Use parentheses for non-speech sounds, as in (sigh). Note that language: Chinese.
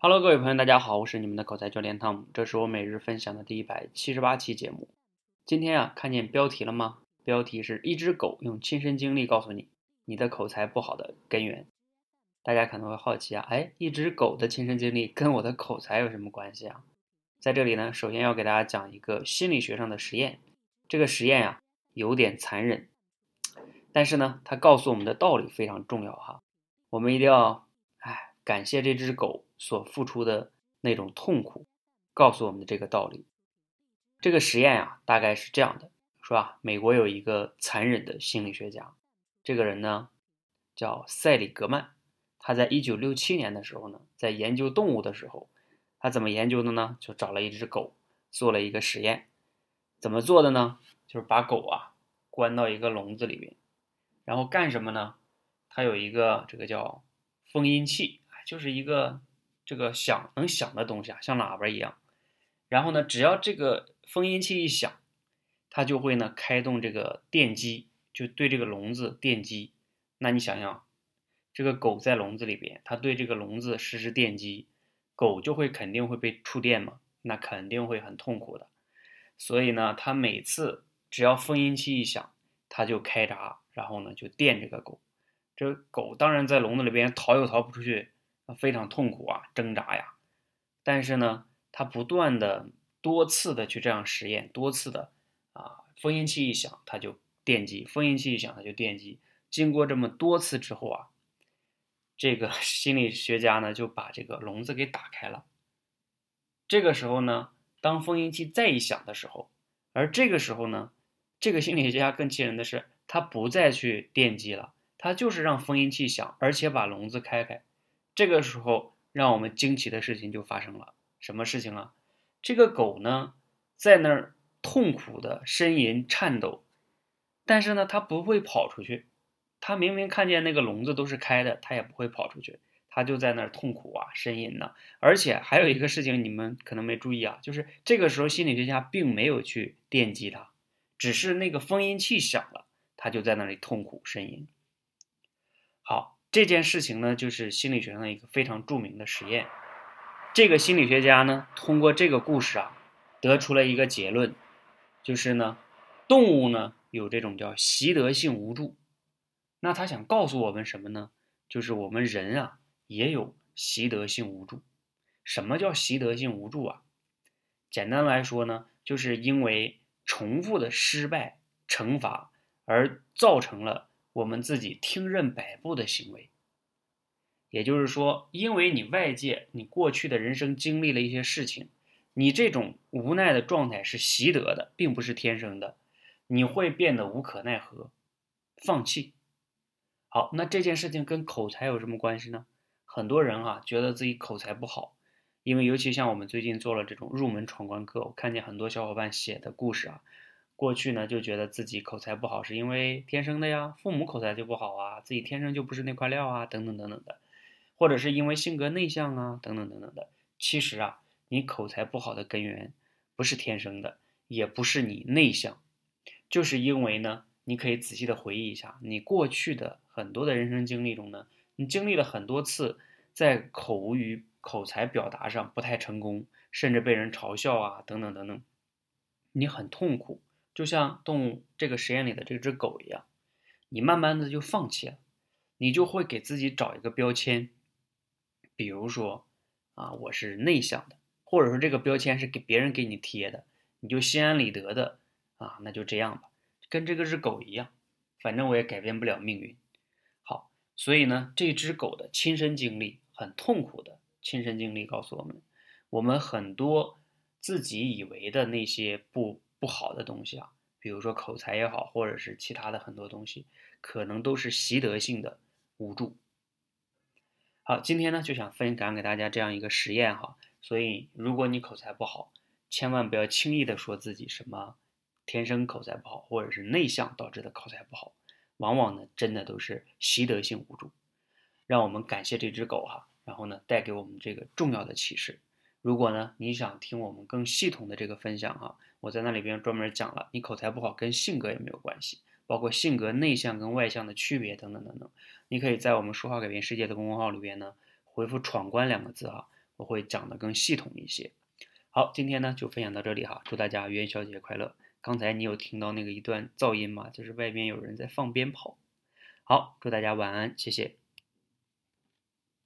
Hello，各位朋友，大家好，我是你们的口才教练汤姆，这是我每日分享的第一百七十八期节目。今天啊，看见标题了吗？标题是一只狗用亲身经历告诉你你的口才不好的根源。大家可能会好奇啊，哎，一只狗的亲身经历跟我的口才有什么关系啊？在这里呢，首先要给大家讲一个心理学上的实验。这个实验呀，有点残忍，但是呢，它告诉我们的道理非常重要哈。我们一定要，感谢这只狗。所付出的那种痛苦，告诉我们的这个道理。这个实验啊，大概是这样的，是吧？美国有一个残忍的心理学家，这个人呢叫塞里格曼。他在一九六七年的时候呢，在研究动物的时候，他怎么研究的呢？就找了一只狗，做了一个实验。怎么做的呢？就是把狗啊关到一个笼子里边，然后干什么呢？他有一个这个叫封音器，就是一个。这个响能响的东西啊，像喇叭一样。然后呢，只要这个封音器一响，它就会呢开动这个电机，就对这个笼子电击。那你想想，这个狗在笼子里边，它对这个笼子实施电击，狗就会肯定会被触电嘛，那肯定会很痛苦的。所以呢，它每次只要封音器一响，它就开闸，然后呢就电这个狗。这狗当然在笼子里边逃又逃不出去。非常痛苦啊，挣扎呀，但是呢，他不断的多次的去这样实验，多次的啊，封音器一响，他就电击；封音器一响，他就电击。经过这么多次之后啊，这个 (laughs) 心理学家呢就把这个笼子给打开了。这个时候呢，当封音器再一响的时候，而这个时候呢，这个心理学家更气人的是，他不再去电击了，他就是让封音器响，而且把笼子开开。这个时候，让我们惊奇的事情就发生了。什么事情啊？这个狗呢，在那儿痛苦的呻吟、颤抖，但是呢，它不会跑出去。它明明看见那个笼子都是开的，它也不会跑出去。它就在那儿痛苦啊，呻吟呢。而且还有一个事情，你们可能没注意啊，就是这个时候心理学家并没有去电击它，只是那个封音器响了，它就在那里痛苦呻吟。好。这件事情呢，就是心理学上一个非常著名的实验。这个心理学家呢，通过这个故事啊，得出了一个结论，就是呢，动物呢有这种叫习得性无助。那他想告诉我们什么呢？就是我们人啊也有习得性无助。什么叫习得性无助啊？简单来说呢，就是因为重复的失败惩罚而造成了。我们自己听任摆布的行为，也就是说，因为你外界你过去的人生经历了一些事情，你这种无奈的状态是习得的，并不是天生的，你会变得无可奈何，放弃。好，那这件事情跟口才有什么关系呢？很多人啊觉得自己口才不好，因为尤其像我们最近做了这种入门闯关课，我看见很多小伙伴写的故事啊。过去呢，就觉得自己口才不好，是因为天生的呀，父母口才就不好啊，自己天生就不是那块料啊，等等等等的，或者是因为性格内向啊，等等等等的。其实啊，你口才不好的根源不是天生的，也不是你内向，就是因为呢，你可以仔细的回忆一下，你过去的很多的人生经历中呢，你经历了很多次在口语口才表达上不太成功，甚至被人嘲笑啊，等等等等，你很痛苦。就像动物这个实验里的这只狗一样，你慢慢的就放弃了，你就会给自己找一个标签，比如说啊，我是内向的，或者说这个标签是给别人给你贴的，你就心安理得的啊，那就这样吧，跟这个只狗一样，反正我也改变不了命运。好，所以呢，这只狗的亲身经历很痛苦的亲身经历告诉我们，我们很多自己以为的那些不。不好的东西啊，比如说口才也好，或者是其他的很多东西，可能都是习得性的无助。好，今天呢就想分享给大家这样一个实验哈。所以，如果你口才不好，千万不要轻易的说自己什么天生口才不好，或者是内向导致的口才不好，往往呢真的都是习得性无助。让我们感谢这只狗哈，然后呢带给我们这个重要的启示。如果呢你想听我们更系统的这个分享哈。我在那里边专门讲了，你口才不好跟性格也没有关系，包括性格内向跟外向的区别等等等等。你可以在我们说话改变世界的公众号里边呢，回复“闯关”两个字啊，我会讲的更系统一些。好，今天呢就分享到这里哈，祝大家元宵节快乐。刚才你有听到那个一段噪音吗？就是外边有人在放鞭炮。好，祝大家晚安，谢谢。